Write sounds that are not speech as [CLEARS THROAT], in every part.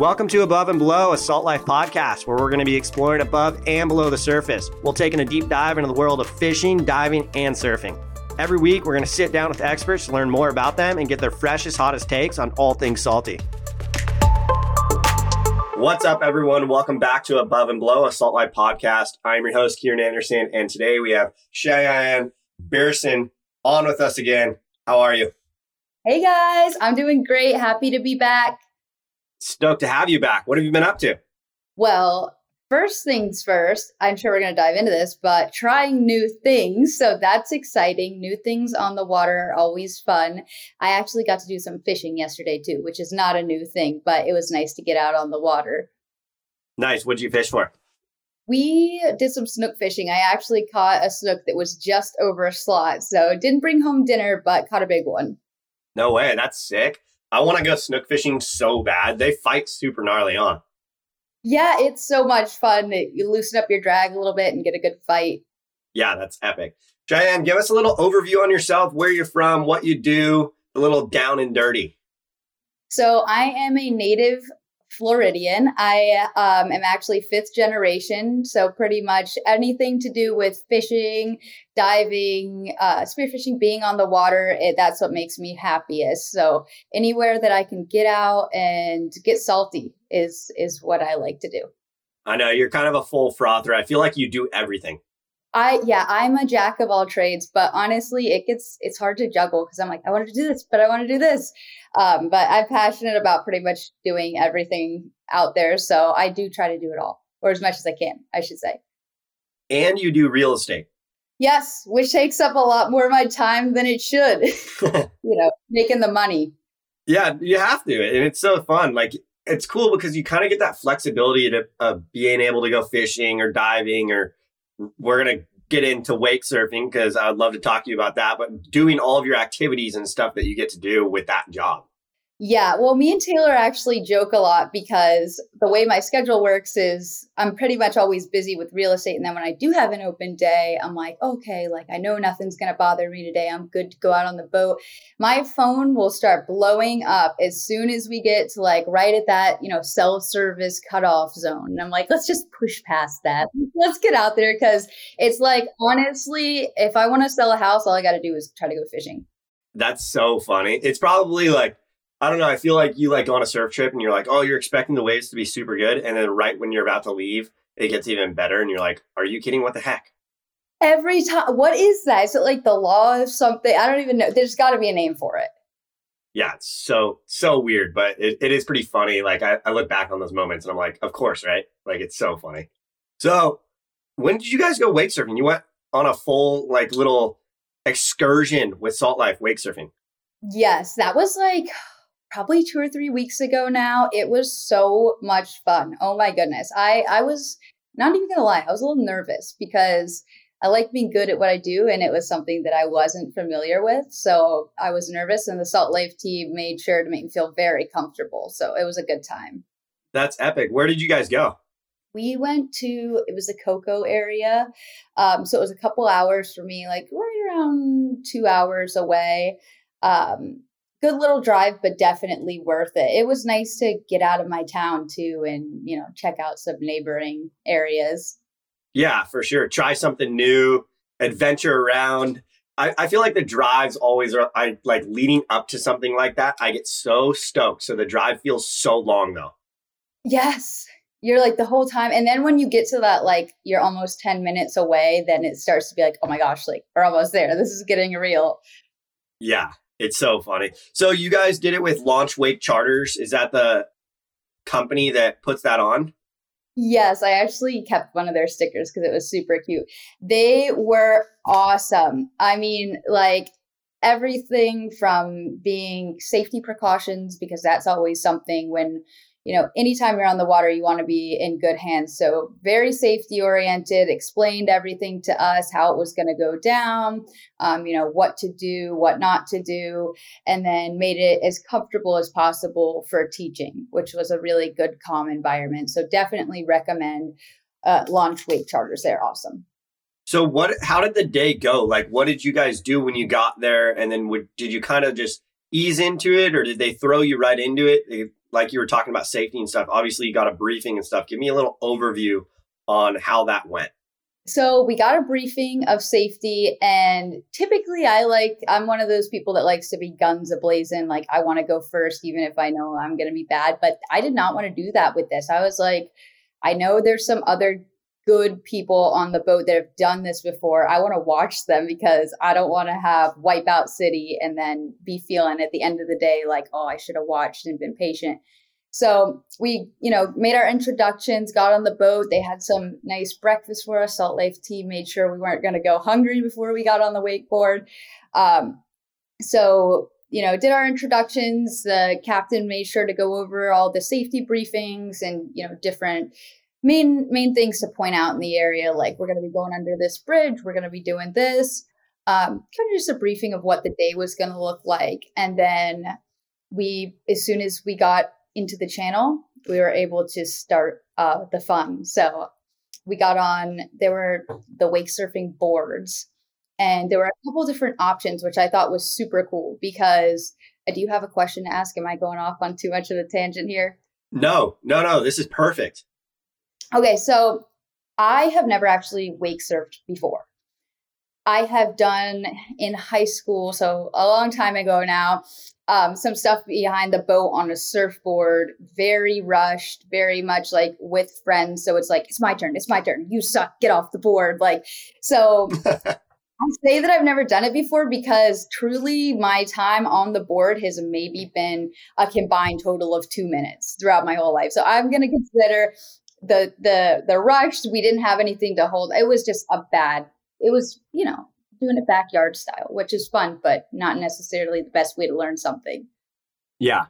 Welcome to Above and Below, a Salt Life podcast where we're going to be exploring above and below the surface. We'll take in a deep dive into the world of fishing, diving, and surfing. Every week, we're going to sit down with experts to learn more about them and get their freshest, hottest takes on all things salty. What's up, everyone? Welcome back to Above and Below, a Salt Life podcast. I'm your host, Kieran Anderson, and today we have Cheyenne Behrsin on with us again. How are you? Hey guys, I'm doing great. Happy to be back. Stoked to have you back. What have you been up to? Well, first things first, I'm sure we're going to dive into this, but trying new things. So that's exciting. New things on the water are always fun. I actually got to do some fishing yesterday too, which is not a new thing, but it was nice to get out on the water. Nice. What'd you fish for? We did some snook fishing. I actually caught a snook that was just over a slot. So didn't bring home dinner, but caught a big one. No way. That's sick. I want to go snook fishing so bad. They fight super gnarly on. Yeah, it's so much fun. You loosen up your drag a little bit and get a good fight. Yeah, that's epic. Cheyenne, give us a little overview on yourself, where you're from, what you do, a little down and dirty. So I am a native Floridian. I um, am actually fifth generation, so pretty much anything to do with fishing, diving, uh, spearfishing, being on the water, it, that's what makes me happiest. So anywhere that I can get out and get salty is is what I like to do. I know you're kind of a full frother. I feel like you do everything. I yeah, I'm a jack of all trades, but honestly, it gets it's hard to juggle because I'm like, I want to do this, but I want to do this. Um, but I'm passionate about pretty much doing everything out there, so I do try to do it all, or as much as I can, I should say. And you do real estate. Yes, which takes up a lot more of my time than it should. [LAUGHS] [LAUGHS] you know, making the money. Yeah, you have to, and it's so fun. Like it's cool because you kind of get that flexibility to uh, being able to go fishing or diving or we're going to get into wake surfing because I would love to talk to you about that, but doing all of your activities and stuff that you get to do with that job. Yeah, well, me and Taylor actually joke a lot because the way my schedule works is I'm pretty much always busy with real estate. And then when I do have an open day, I'm like, okay, like I know nothing's going to bother me today. I'm good to go out on the boat. My phone will start blowing up as soon as we get to like right at that, you know, self service cutoff zone. And I'm like, let's just push past that. [LAUGHS] Let's get out there because it's like, honestly, if I want to sell a house, all I got to do is try to go fishing. That's so funny. It's probably like, I don't know. I feel like you like go on a surf trip and you're like, oh, you're expecting the waves to be super good. And then right when you're about to leave, it gets even better. And you're like, are you kidding? What the heck? Every time. What is that? Is it like the law of something? I don't even know. There's got to be a name for it. Yeah, it's so, so weird, but it, it is pretty funny. Like, I, I look back on those moments and I'm like, of course, right? Like, it's so funny. So, when did you guys go wake surfing? You went on a full, like, little excursion with Salt Life wake surfing. Yes, that was like probably two or three weeks ago now. It was so much fun. Oh my goodness. I, I was not even gonna lie, I was a little nervous because I like being good at what I do, and it was something that I wasn't familiar with. So I was nervous, and the Salt Life team made sure to make me feel very comfortable. So it was a good time. That's epic. Where did you guys go? We went to it was the Cocoa area, um, so it was a couple hours for me, like right around two hours away. Um, good little drive, but definitely worth it. It was nice to get out of my town too and, you know, check out some neighboring areas. Yeah, for sure. Try something new, adventure around. I, I feel like the drives always are I like leading up to something like that. I get so stoked. So the drive feels so long though. Yes. You're like the whole time. And then when you get to that, like you're almost 10 minutes away, then it starts to be like, oh my gosh, like we're almost there. This is getting real. Yeah. It's so funny. So you guys did it with Launch Wake Charters. Is that the company that puts that on? Yes, I actually kept one of their stickers because it was super cute. They were awesome. I mean, like everything from being safety precautions, because that's always something when you know, anytime you're on the water, you want to be in good hands. So, very safety oriented, explained everything to us, how it was going to go down, um, you know, what to do, what not to do, and then made it as comfortable as possible for teaching, which was a really good, calm environment. So, definitely recommend uh, Launch Wake Charters. They're awesome. So, what, how did the day go? Like, what did you guys do when you got there? And then would, did you kind of just ease into it or did they throw you right into it? Like you were talking about safety and stuff. Obviously, you got a briefing and stuff. Give me a little overview on how that went. So we got a briefing of safety, and typically I like I'm one of those people that likes to be guns ablazing. Like I want to go first, even if I know I'm going to be bad. But I did not want to do that with this. I was like, I know there's some other good people on the boat that have done this before. I want to watch them because I don't want to have Wipeout City and then be feeling at the end of the day like, oh, I should have watched and been patient. So we, you know, made our introductions, got on the boat. They had some nice breakfast for us. Salt Life team made sure we weren't going to go hungry before we got on the wakeboard. Um, so, you know, did our introductions. The captain made sure to go over all the safety briefings and, you know, different main main things to point out in the area like we're going to be going under this bridge we're going to be doing this um, kind of just a briefing of what the day was going to look like. And then we as soon as we got into the channel we were able to start uh, the fun. So we got on there were the wake surfing boards and there were a couple different options which i thought was super cool because i do you have a question to ask? Am i going off on too much of a tangent here? No no no this is perfect Okay, so I have never actually wake surfed before. I have done in high school, so a long time ago now, um, some stuff behind the boat on a surfboard, very rushed, very much like with friends. So it's like, it's my turn, it's my turn. You suck, get off the board. Like, so [LAUGHS] I say that I've never done it before because truly my time on the board has maybe been a combined total of two minutes throughout my whole life. So I'm going to consider the the the rush we didn't have anything to hold. It was just a bad it was you know doing it backyard style which is fun but not necessarily the best way to learn something. Yeah.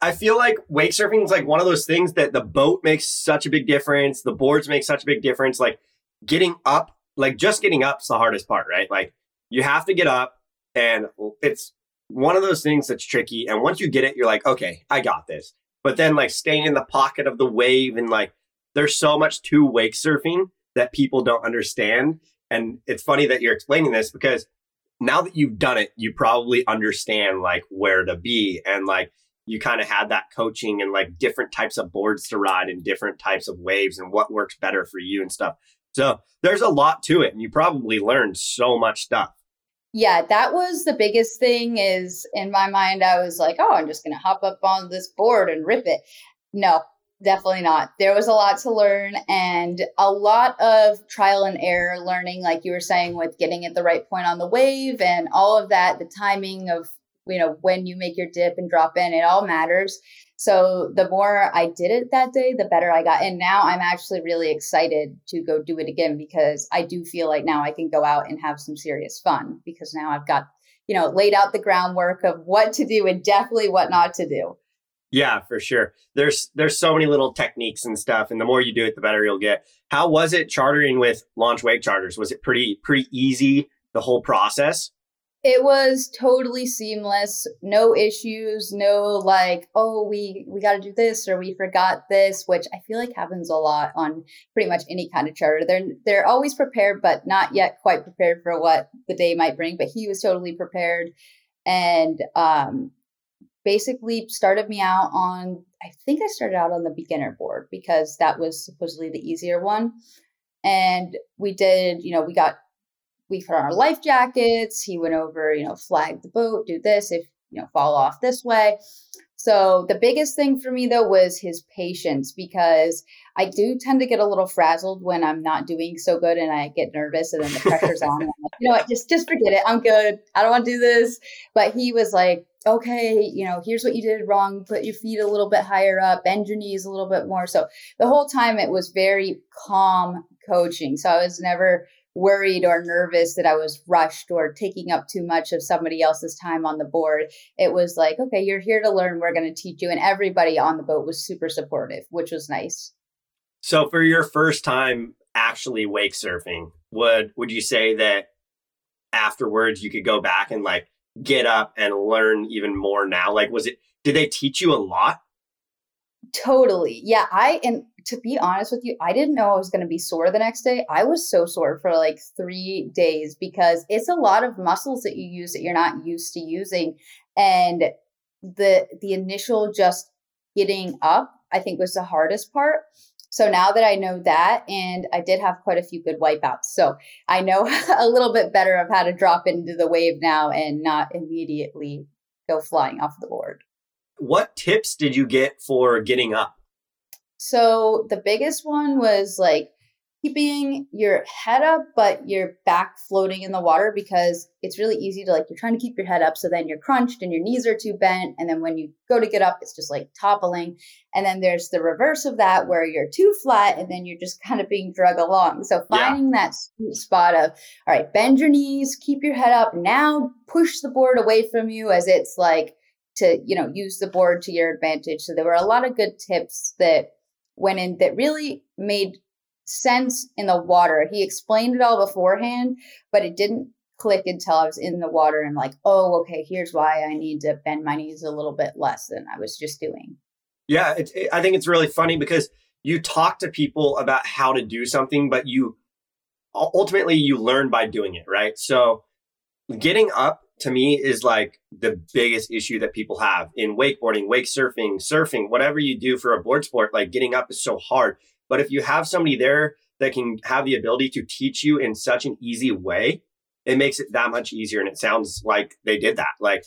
I feel like wake surfing is like one of those things that the boat makes such a big difference the boards make such a big difference like getting up like just getting up is the hardest part right? Like you have to get up and it's one of those things that's tricky and once you get it you're like okay i got this. But then like staying in the pocket of the wave and like there's so much to wake surfing that people don't understand. And it's funny that you're explaining this because now that you've done it, you probably understand like where to be and like you kind of had that coaching and like different types of boards to ride and different types of waves and what works better for you and stuff. So there's a lot to it and you probably learned so much stuff. Yeah, that was the biggest thing is in my mind I was like, "Oh, I'm just going to hop up on this board and rip it." No, definitely not. There was a lot to learn and a lot of trial and error learning, like you were saying, with getting at the right point on the wave and all of that, the timing of, you know, when you make your dip and drop in, it all matters. So the more I did it that day, the better I got. And now I'm actually really excited to go do it again because I do feel like now I can go out and have some serious fun because now I've got, you know, laid out the groundwork of what to do and definitely what not to do. Yeah, for sure. There's there's so many little techniques and stuff, and the more you do it, the better you'll get. How was it chartering with Launch Wake Charters? Was it pretty pretty easy the whole process? It was totally seamless, no issues, no like, oh, we we got to do this or we forgot this, which I feel like happens a lot on pretty much any kind of charter. They're they're always prepared, but not yet quite prepared for what the day might bring. But he was totally prepared, and um, basically started me out on I think I started out on the beginner board because that was supposedly the easier one. And we did, you know, we got we put on our life jackets. He went over, you know, flag the boat, do this if, you know, fall off this way. So the biggest thing for me though was his patience because I do tend to get a little frazzled when I'm not doing so good and I get nervous and then the pressure's on. Like, [LAUGHS] you know what, just just forget it. I'm good. I don't want to do this. But he was like, okay, you know, here's what you did wrong. Put your feet a little bit higher up, bend your knees a little bit more. So the whole time it was very calm coaching. So I was never worried or nervous that I was rushed or taking up too much of somebody else's time on the board. It was like, okay, you're here to learn. We're going to teach you. And everybody on the boat was super supportive, which was nice. So for your first time actually wake surfing, would would you say that afterwards you could go back and like get up and learn even more now? Like was it did they teach you a lot? Totally. Yeah, I and to be honest with you, I didn't know I was going to be sore the next day. I was so sore for like three days because it's a lot of muscles that you use that you're not used to using. And the the initial just getting up, I think was the hardest part. So now that I know that, and I did have quite a few good wipeouts. So I know [LAUGHS] a little bit better of how to drop into the wave now and not immediately go flying off the board. What tips did you get for getting up? So the biggest one was like keeping your head up but your back floating in the water because it's really easy to like you're trying to keep your head up so then you're crunched and your knees are too bent and then when you go to get up it's just like toppling. And then there's the reverse of that where you're too flat and then you're just kind of being dragged along. So finding yeah. that sweet spot of all right bend your knees keep your head up now push the board away from you as it's like to you know use the board to your advantage. So there were a lot of good tips that went in that really made sense in the water. He explained it all beforehand, but it didn't click until I was in the water and like, oh, okay, here's why I need to bend my knees a little bit less than I was just doing. Yeah, it, it, I think it's really funny because you talk to people about how to do something, but you ultimately you learn by doing it, right? So getting up to me is like the biggest issue that people have in wakeboarding, wake surfing, surfing, whatever you do for a board sport, like getting up is so hard. But if you have somebody there that can have the ability to teach you in such an easy way, it makes it that much easier. And it sounds like they did that. Like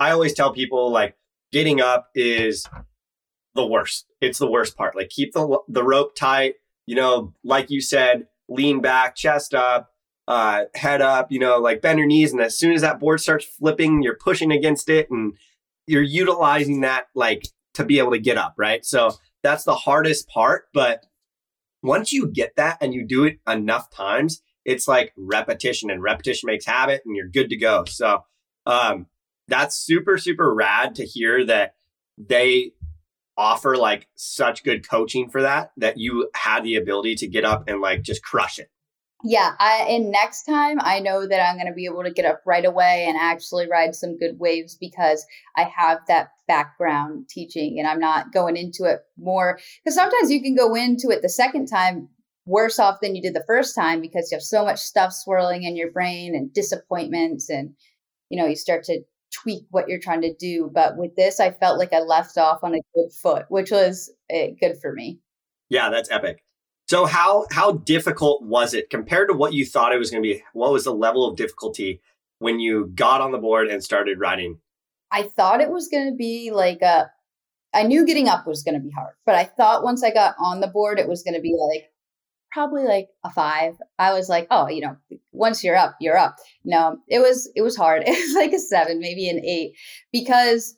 I always tell people, like getting up is the worst. It's the worst part. Like keep the the rope tight. You know, like you said, lean back, chest up, uh, head up. You know, like bend your knees. And as soon as that board starts flipping, you're pushing against it, and you're utilizing that like to be able to get up. Right. So that's the hardest part, but once you get that and you do it enough times, it's like repetition and repetition makes habit and you're good to go. So um, that's super, super rad to hear that they offer like such good coaching for that, that you had the ability to get up and like just crush it yeah i and next time i know that i'm going to be able to get up right away and actually ride some good waves because i have that background teaching and i'm not going into it more because sometimes you can go into it the second time worse off than you did the first time because you have so much stuff swirling in your brain and disappointments and you know you start to tweak what you're trying to do but with this i felt like i left off on a good foot which was uh, good for me. Yeah that's epic so how how difficult was it compared to what you thought it was going to be? What was the level of difficulty when you got on the board and started riding? I thought it was going to be like a I knew getting up was going to be hard, but I thought once I got on the board it was going to be like probably like a 5. I was like, "Oh, you know, once you're up, you're up." No, it was it was hard. [LAUGHS] It was like a 7, maybe an 8 because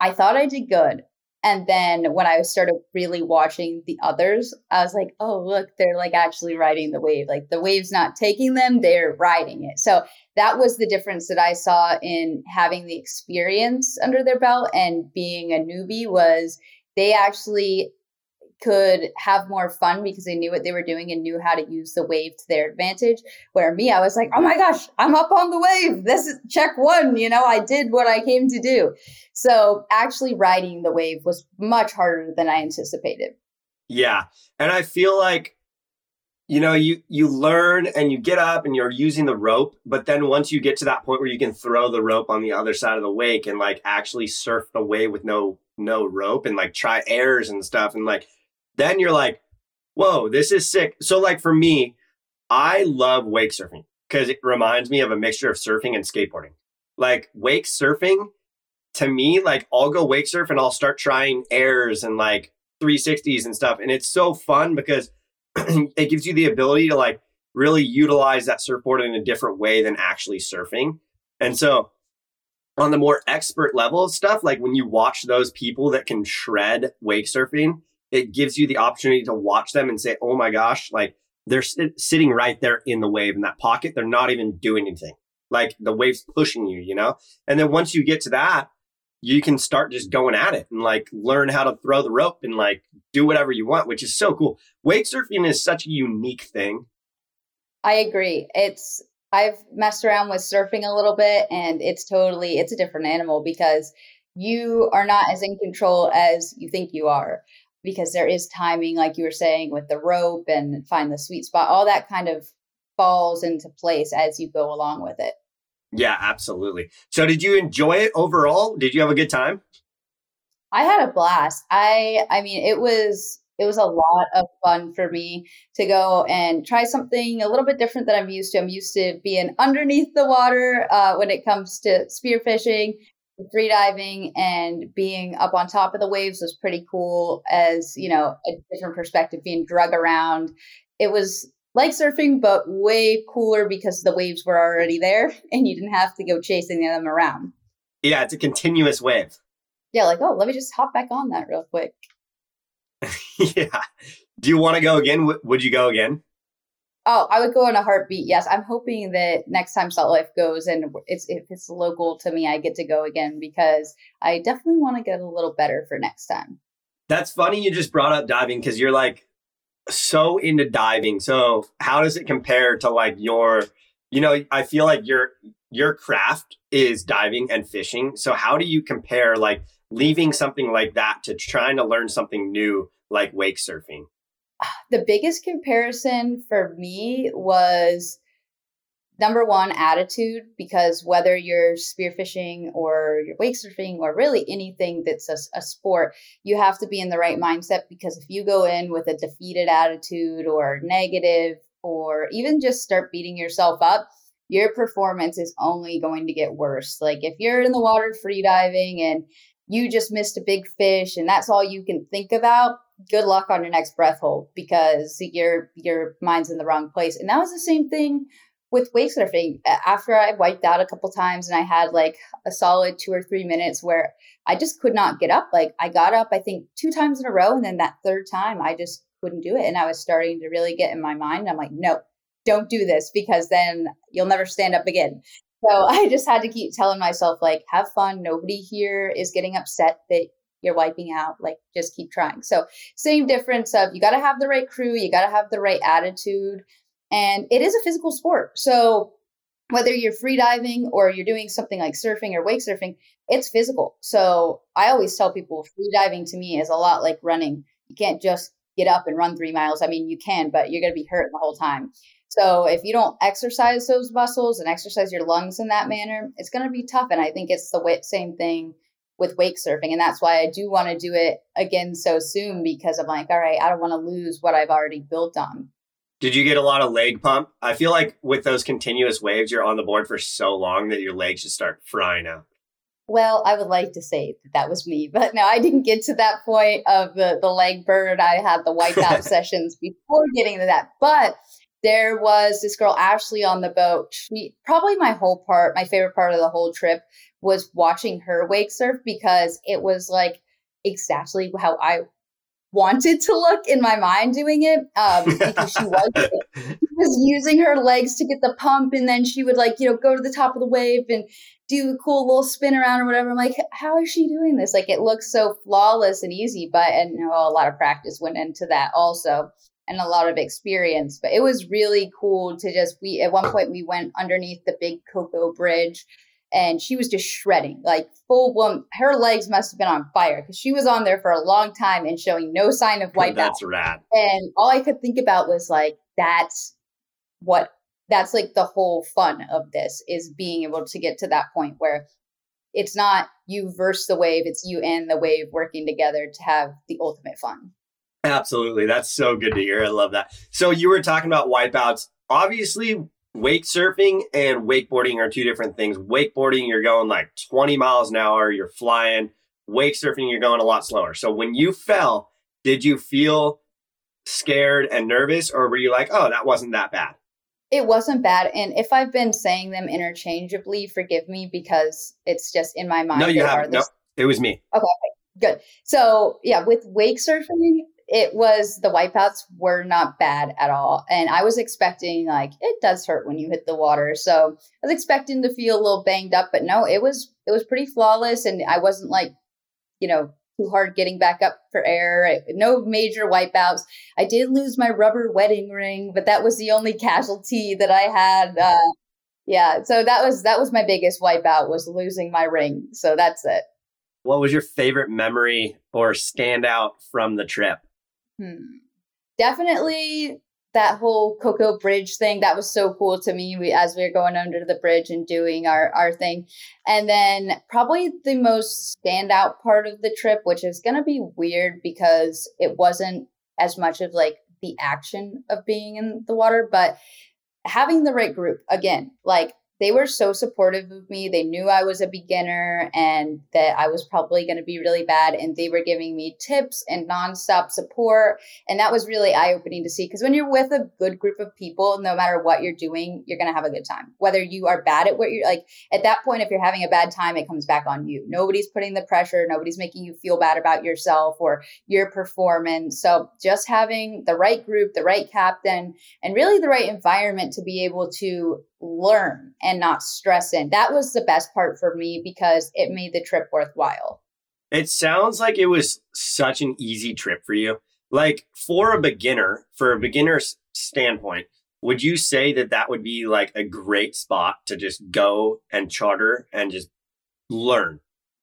I thought I did good. And then when I started really watching the others, I was like, oh, look, they're like actually riding the wave. Like the wave's not taking them, they're riding it. So that was the difference that I saw in having the experience under their belt and being a newbie was they actually could have more fun because they knew what they were doing and knew how to use the wave to their advantage. Where me, I was like, oh my gosh, I'm up on the wave. This is check one. You know, I did what I came to do. So actually riding the wave was much harder than I anticipated. Yeah. And I feel like you know you you learn and you get up and you're using the rope but then once you get to that point where you can throw the rope on the other side of the wake and like actually surf the wave with no no rope and like try airs and stuff and like then you're like, whoa, this is sick. So, like for me, I love wake surfing because it reminds me of a mixture of surfing and skateboarding. Like wake surfing, to me, like I'll go wake surf and I'll start trying airs and like 360s and stuff. And it's so fun because [CLEARS THROAT] it gives you the ability to like really utilize that surfboard in a different way than actually surfing. And so on the more expert level of stuff, like when you watch those people that can shred wake surfing, it gives you the opportunity to watch them and say, oh my gosh, like they're sit- sitting right there in the wave in that pocket. They're not even doing anything. Like the wave's pushing you, you know? And then once you get to that, you can start just going at it and like learn how to throw the rope and like do whatever you want, which is so cool. Wake surfing is such a unique thing. I agree. It's I've messed around with surfing a little bit and it's totally it's a different animal because you are not as in control as you think you are because there is timing, like you were saying, with the rope and find the sweet spot. All that kind of falls into place as you go along with it. Yeah, absolutely. So, did you enjoy it overall? Did you have a good time? I had a blast. I I mean, it was it was a lot of fun for me to go and try something a little bit different than I'm used to. I'm used to being underneath the water uh, when it comes to spearfishing, free diving, and being up on top of the waves was pretty cool. As you know, a different perspective, being drug around. It was like surfing, but way cooler because the waves were already there [LAUGHS] and you didn't have to go chasing them around. Yeah, it's a continuous wave. Yeah, like, oh, let me just hop back on that real quick. [LAUGHS] yeah. Do you want to go again? Would you go again? Oh, I would go in a heartbeat. Yes, I'm hoping that next time Salt Life goes and it's if it's local to me, I get to go again because I definitely want to get a little better for next time. That's funny. You just brought up diving because you're like so into diving. So how does it compare to like your? You know, I feel like your your craft is diving and fishing. So how do you compare like leaving something like that to trying to learn something new like wake surfing? [SIGHS] The biggest comparison for me was number one attitude because whether you're spearfishing or you're wake surfing or really anything that's a, a, sport you have to be in the right mindset because if you go in with a defeated attitude or negative or even just start beating yourself up your performance is only going to get worse. Like if you're in the water free diving and you just missed a big fish and that's all you can think about good luck on your next breath hold because your your mind's in the wrong place. And that was the same thing with wake surfing after i wiped out a couple times and i had like a solid two or three minutes where i just could not get up. Like i got up i think two times in a row and then that third time i just couldn't do it. And i was starting to really get in my mind. I'm like no don't do this because then you'll never stand up again. So [LAUGHS] I just had to keep telling myself, like, have fun. Nobody here is getting upset that you're wiping out. Like, just keep trying. So, same difference of you got to have the right crew, you got to have the right attitude. And it is a physical sport. So, whether you're free diving or you're doing something like surfing or wake surfing, it's physical. So, I always tell people free diving to me is a lot like running. You can't just get up and run three miles. I mean, you can, but you're going to be hurt the whole time. So if you don't exercise those muscles and exercise your lungs in that manner, it's going to be tough. And I think it's the same thing with wake surfing. And that's why I do want to do it again so soon because I'm like, all right, I don't want to lose what I've already built on. Did you get a lot of leg pump? I feel like with those continuous waves, you're on the board for so long that your legs just start frying out. Well, I would like to say that that was me, [LAUGHS] but no, I didn't get to that point of the, the leg burn. I had the wipeout [LAUGHS] sessions before getting to that. But there was this girl Ashley on the boat. She probably my whole part, my favorite part of the whole trip was watching her wake surf because it was like exactly how I wanted to look in my mind doing it. Um, [LAUGHS] because she was she was using her legs to get the pump, and then she would like you know go to the top of the wave and do a cool little spin around or whatever. I'm like, how is she doing this? Like it looks so flawless and easy, but and you know, a lot of practice went into that also and a lot of experience. But it was really cool to just we at one point we went underneath the big cocoa bridge and she was just shredding like full blown her legs must have been on fire because she was on there for a long time and showing no sign of white that's rad and all i could think about was like that's what that's like the whole fun of this is being able to get to that point where it's not you versus the wave it's you and the wave working together to have the ultimate fun Absolutely. That's so good to hear. I love that. So you were talking about wipeouts. Obviously, wake surfing and wakeboarding are two different things. Wakeboarding, you're going like 20 miles an hour, you're flying. Wake surfing, you're going a lot slower. So when you fell, did you feel scared and nervous, or were you like, oh, that wasn't that bad? It wasn't bad. And if I've been saying them interchangeably, forgive me because it's just in my mind. No, you haven't. No, it was me. Okay, good. So, yeah, with wake surfing, it was the wipeouts were not bad at all. And I was expecting like it does hurt when you hit the water. So I was expecting to feel a little banged up, but no, it was it was pretty flawless and I wasn't like, you know, too hard getting back up for air. No major wipeouts. I did lose my rubber wedding ring, but that was the only [LAUGHS] casualty that I had. Uh, yeah, so that was that was my biggest wipeout was losing my ring. So that's it. What was your favorite memory or standout from the trip? Hmm. Definitely that whole Cocoa Bridge thing, that was so cool to me we, as we were going under the bridge and doing our, our thing. And then probably the most standout part of the trip, which is going to be weird because it wasn't as much of like the action of being in the water, but having the right group again, like they were so supportive of me. They knew I was a beginner and that I was probably going to be really bad. And they were giving me tips and nonstop support. And that was really eye opening to see because when you're with a good group of people, no matter what you're doing, you're going to have a good time. Whether you are bad at what you're like, at that point, if you're having a bad time, it comes back on you. Nobody's putting the pressure, nobody's making you feel bad about yourself or your performance. So just having the right group, the right captain, and really the right environment to be able to learn and not stress in. That was the best part for me because it made the trip worthwhile. It sounds like it was such an easy trip for you. Like for a beginner, for a beginner's standpoint, would you say that that would be like a great spot to just go and charter and just learn?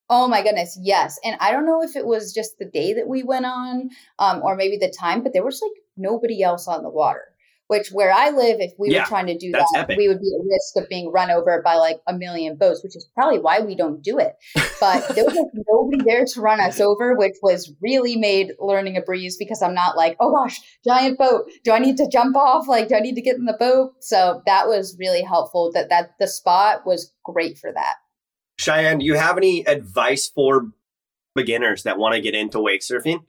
Oh my goodness, yes. And I don't know if it was just the day that we went on um, or maybe the time, but there was like nobody else on the water which where I live, if we yeah, were trying to do that, epic. we would be at risk of being run over by like a million boats, which is probably why we don't do it. But [LAUGHS] there was like nobody there to run us over, which was really made learning a breeze because I'm not like, oh gosh, giant boat. Do I need to jump off? Like, do I need to get in the boat? So that was really helpful. That that the spot was great for that. Cheyenne, do you have any advice for beginners that want to get into wake surfing?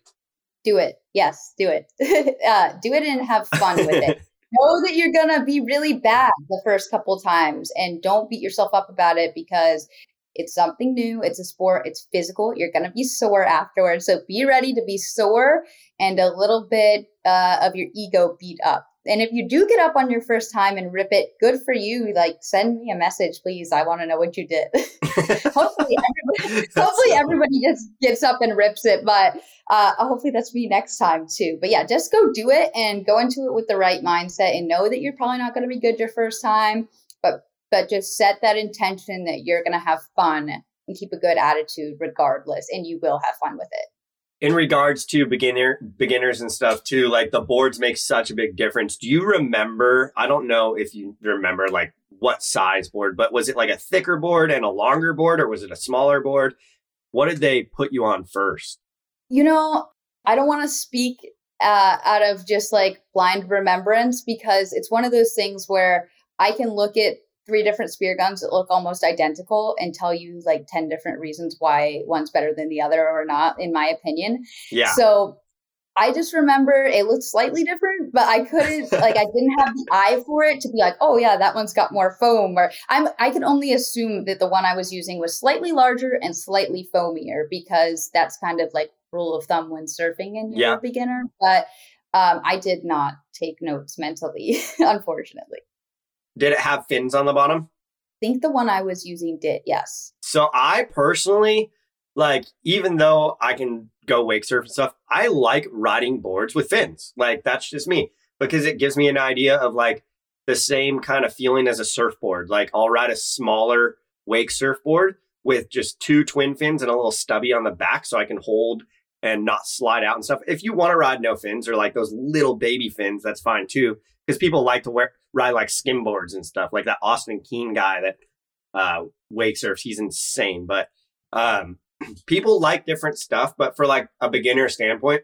Do it. Yes, do it. [LAUGHS] uh, do it and have fun with it. [LAUGHS] know that you're gonna be really bad the first couple times and don't beat yourself up about it because it's something new it's a sport it's physical you're gonna be sore afterwards so be ready to be sore and a little bit uh, of your ego beat up and if you do get up on your first time and rip it, good for you. Like send me a message, please. I want to know what you did. [LAUGHS] hopefully, everybody, [LAUGHS] hopefully everybody just gets up and rips it. But uh, hopefully that's me next time too. But yeah, just go do it and go into it with the right mindset and know that you're probably not going to be good your first time, but but just set that intention that you're going to have fun and keep a good attitude regardless, and you will have fun with it in regards to beginner beginners and stuff too like the boards make such a big difference. Do you remember i don't know if you remember like what size board but was it like a thicker board and a longer board or was it a smaller board? What did they put you on first? You know i don't want to speak uh, out of just like blind remembrance because it's one of those things where i can look at three different spear guns that look almost identical and tell you like 10 different reasons why one's better than the other or not, in my opinion. Yeah. So I just remember it looked slightly different, but I couldn't [LAUGHS] like I didn't have the eye for it to be like, oh yeah, that one's got more foam. Or I'm I can only assume that the one I was using was slightly larger and slightly foamier because that's kind of like rule of thumb when surfing and you're yeah. a beginner. But um, I did not take notes mentally, [LAUGHS] unfortunately. Did it have fins on the bottom? I think the one I was using did, yes. So I personally, like, even though I can go wake surf and stuff, I like riding boards with fins. Like, that's just me because it gives me an idea of like the same kind of feeling as a surfboard. Like, I'll ride a smaller wake surfboard with just two twin fins and a little stubby on the back so I can hold and not slide out and stuff. If you want to ride no fins or like those little baby fins, that's fine too. Because people like to wear ride like skimboards and stuff, like that Austin Keen guy that uh, wake surfs. He's insane. But um, [CLEARS THROAT] people like different stuff. But for like a beginner standpoint,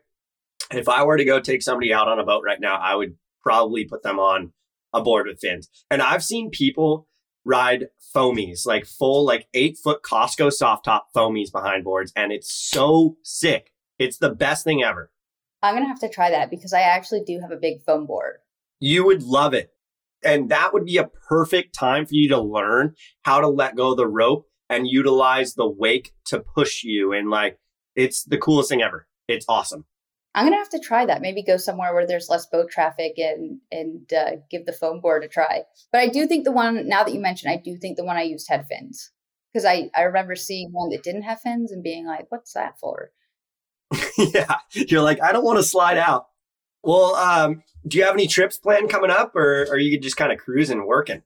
if I were to go take somebody out on a boat right now, I would probably put them on a board with fins. And I've seen people ride foamies, like full, like eight foot Costco soft top foamies behind boards. And it's so sick. It's the best thing ever. I'm going to have to try that because I actually do have a big foam board. You would love it. And that would be a perfect time for you to learn how to let go of the rope and utilize the wake to push you. And like, it's the coolest thing ever. It's awesome. I'm gonna have to try that. Maybe go somewhere where there's less boat traffic and and uh, give the foam board a try. But I do think the one now that you mentioned, I do think the one I used had fins because I I remember seeing one that didn't have fins and being like, "What's that for?" [LAUGHS] yeah, you're like, I don't want to slide out. Well, um, do you have any trips planned coming up, or are you just kind of cruising, working?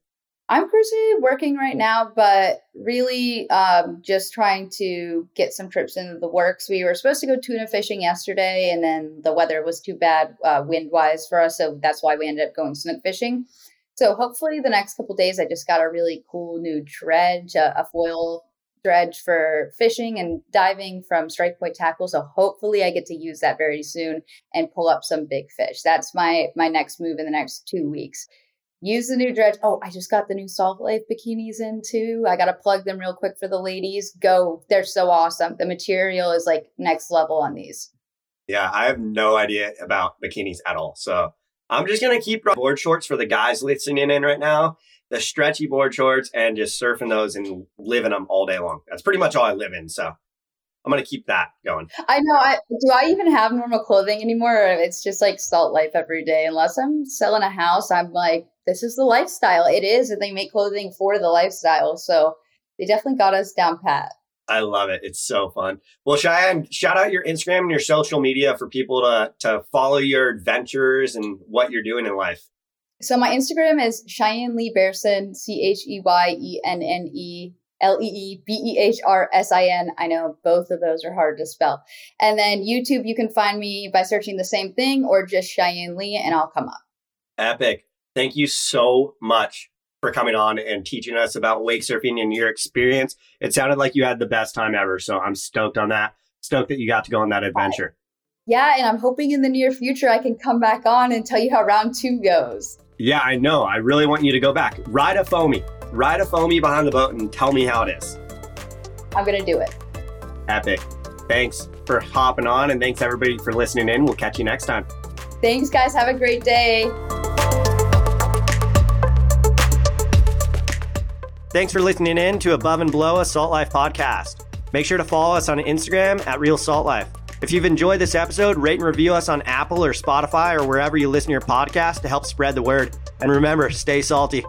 I'm cruising working right now, but really um, just trying to get some trips into the works. We were supposed to go tuna fishing yesterday, and then the weather was too bad uh, wind wise for us. So that's why we ended up going snook fishing. So hopefully, the next couple days, I just got a really cool new dredge, a, a foil dredge for fishing and diving from strike point tackle. So hopefully I get to use that very soon and pull up some big fish. That's my my next move in the next two weeks. Use the new dredge. Oh, I just got the new Salt Life bikinis in too. I gotta plug them real quick for the ladies. Go. They're so awesome. The material is like next level on these. Yeah, I have no idea about bikinis at all. So I'm just gonna keep board shorts for the guys listening in right now the stretchy board shorts and just surfing those and living them all day long. That's pretty much all I live in. So I'm gonna keep that going. I know. I do. I even have normal clothing anymore. it's just like salt life every day. Unless I'm selling a house, I'm like, this is the lifestyle. It is, and they make clothing for the lifestyle. So they definitely got us down pat. I love it. It's so fun. Well, Cheyenne, shout out your Instagram and your social media for people to to follow your adventures and what you're doing in life. So my Instagram is Cheyenne Lee Behrsin, C H E Y E N N E L E E B E H R S I N. I know both of those are hard to spell. And then YouTube, you can find me by searching the same thing or just Cheyenne Lee, and I'll come up. Epic. Thank you so much for coming on and teaching us about wake surfing and your experience. It sounded like you had the best time ever. So I'm stoked on that. Stoked that you got to go on that adventure. Yeah, and I'm hoping in the near future I can come back on and tell you how round two goes. Yeah, I know. I really want you to go back. Ride a foamy. Ride a foamy behind the boat and tell me how it is. I'm going to do it. Epic. Thanks for hopping on and thanks everybody for listening in. We'll catch you next time. Thanks, guys. Have a great day. Thanks for listening in to Above and Below a Salt Life podcast. Make sure to follow us on Instagram at Real Salt Life. If you've enjoyed this episode, rate and review us on Apple or Spotify or wherever you listen to your podcast to help spread the word. And remember, stay salty.